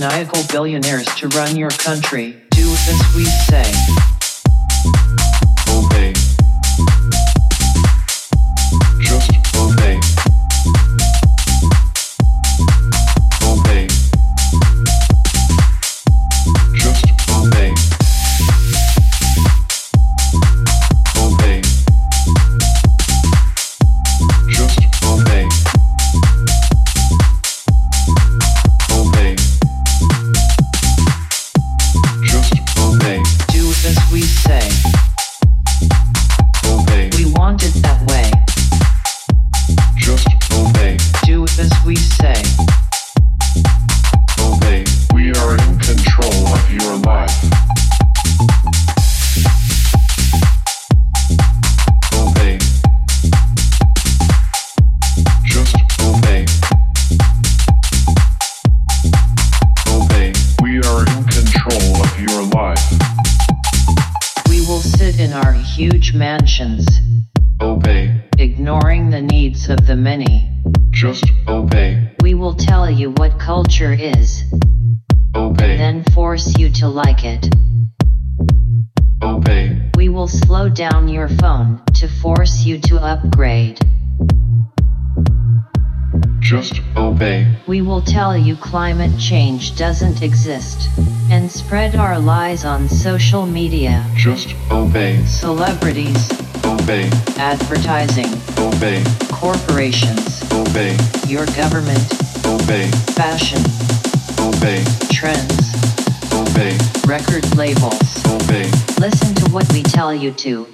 maniacal billionaires to run your country. upgrade. Just obey. We will tell you climate change doesn't exist and spread our lies on social media. Just obey. Celebrities. Obey. Advertising. Obey. Corporations. Obey. Your government. Obey. Fashion. Obey. Trends. Obey. Record labels. Obey. Listen to what we tell you to.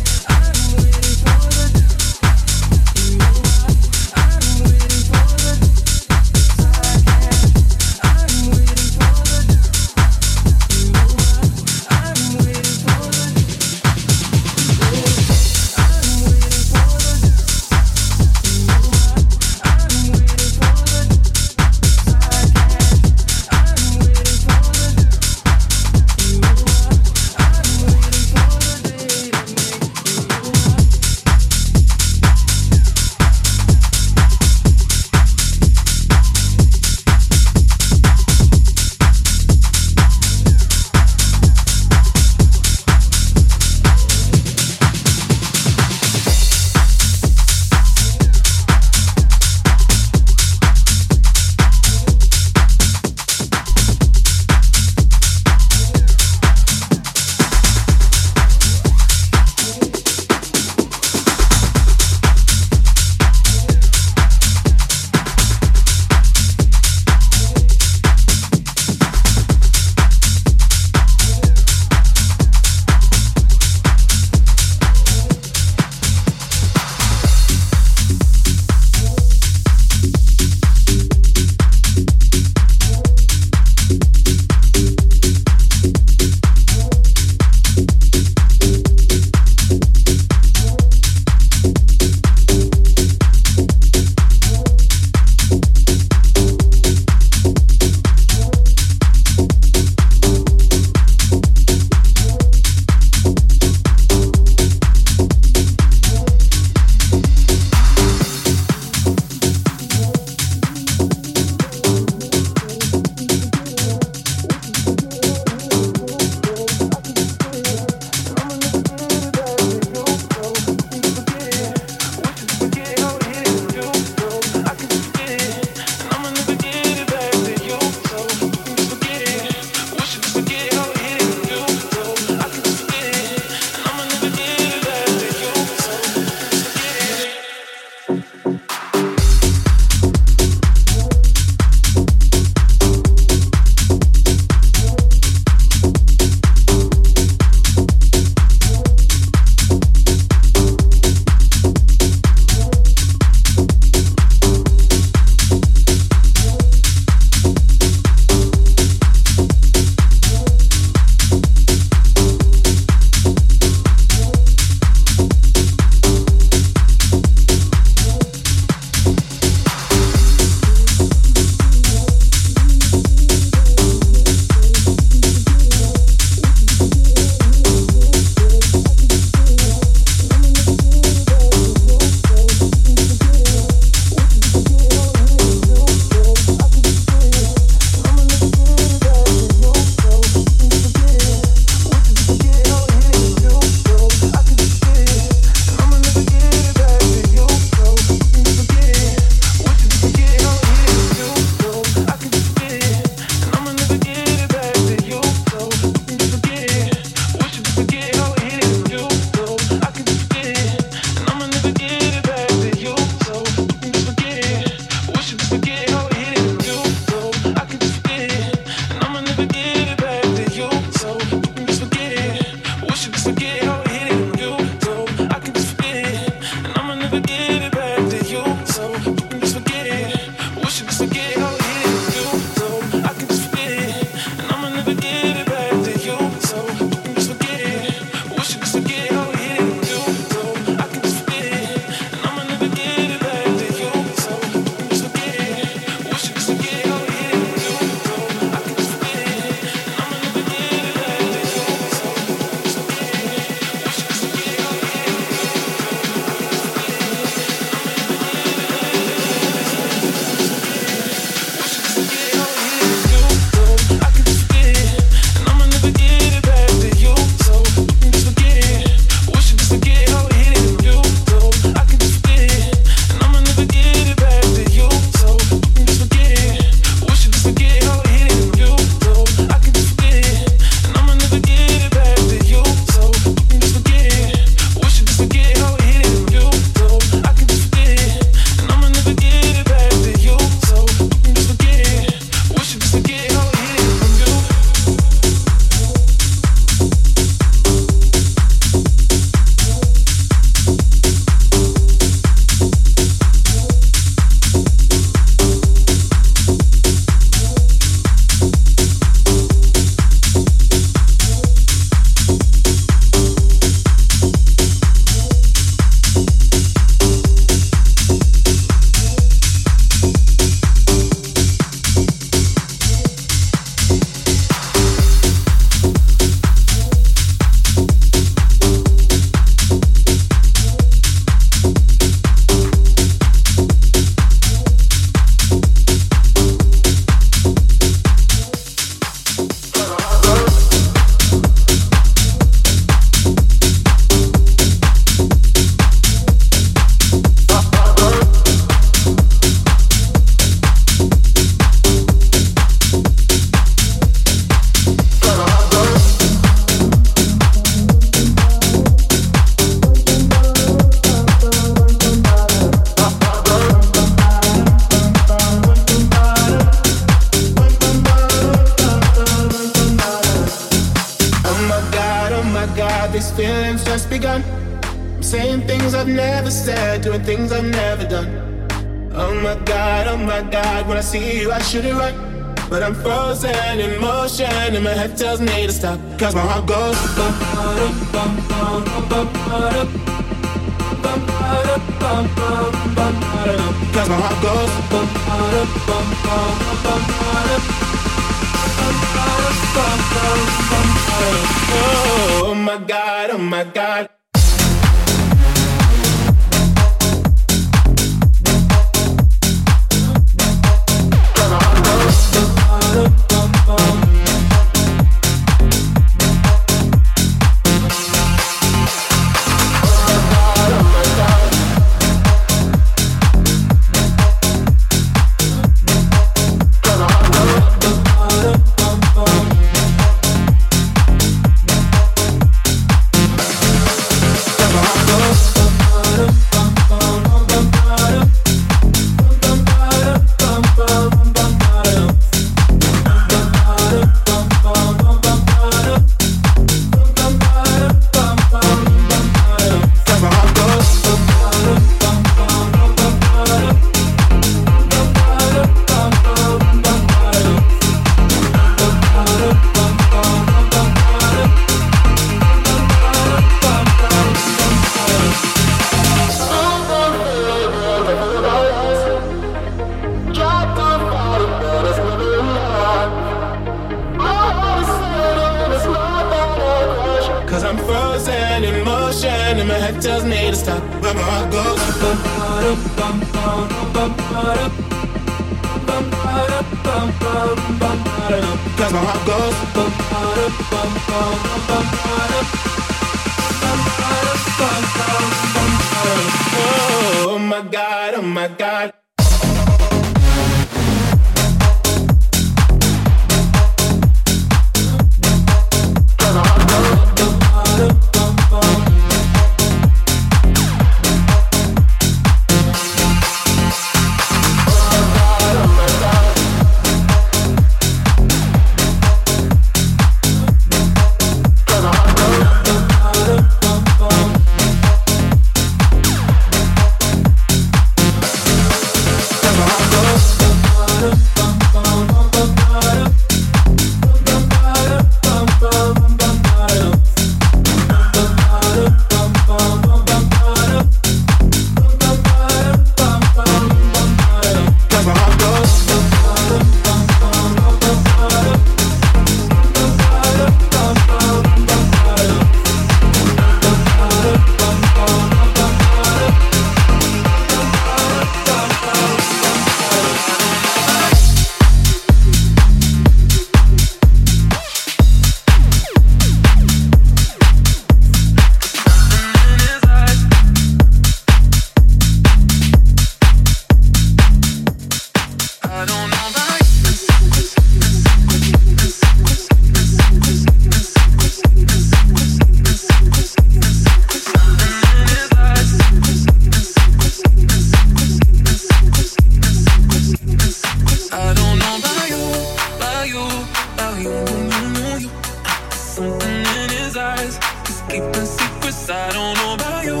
Don't know about you,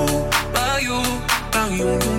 about you, about you,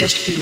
Just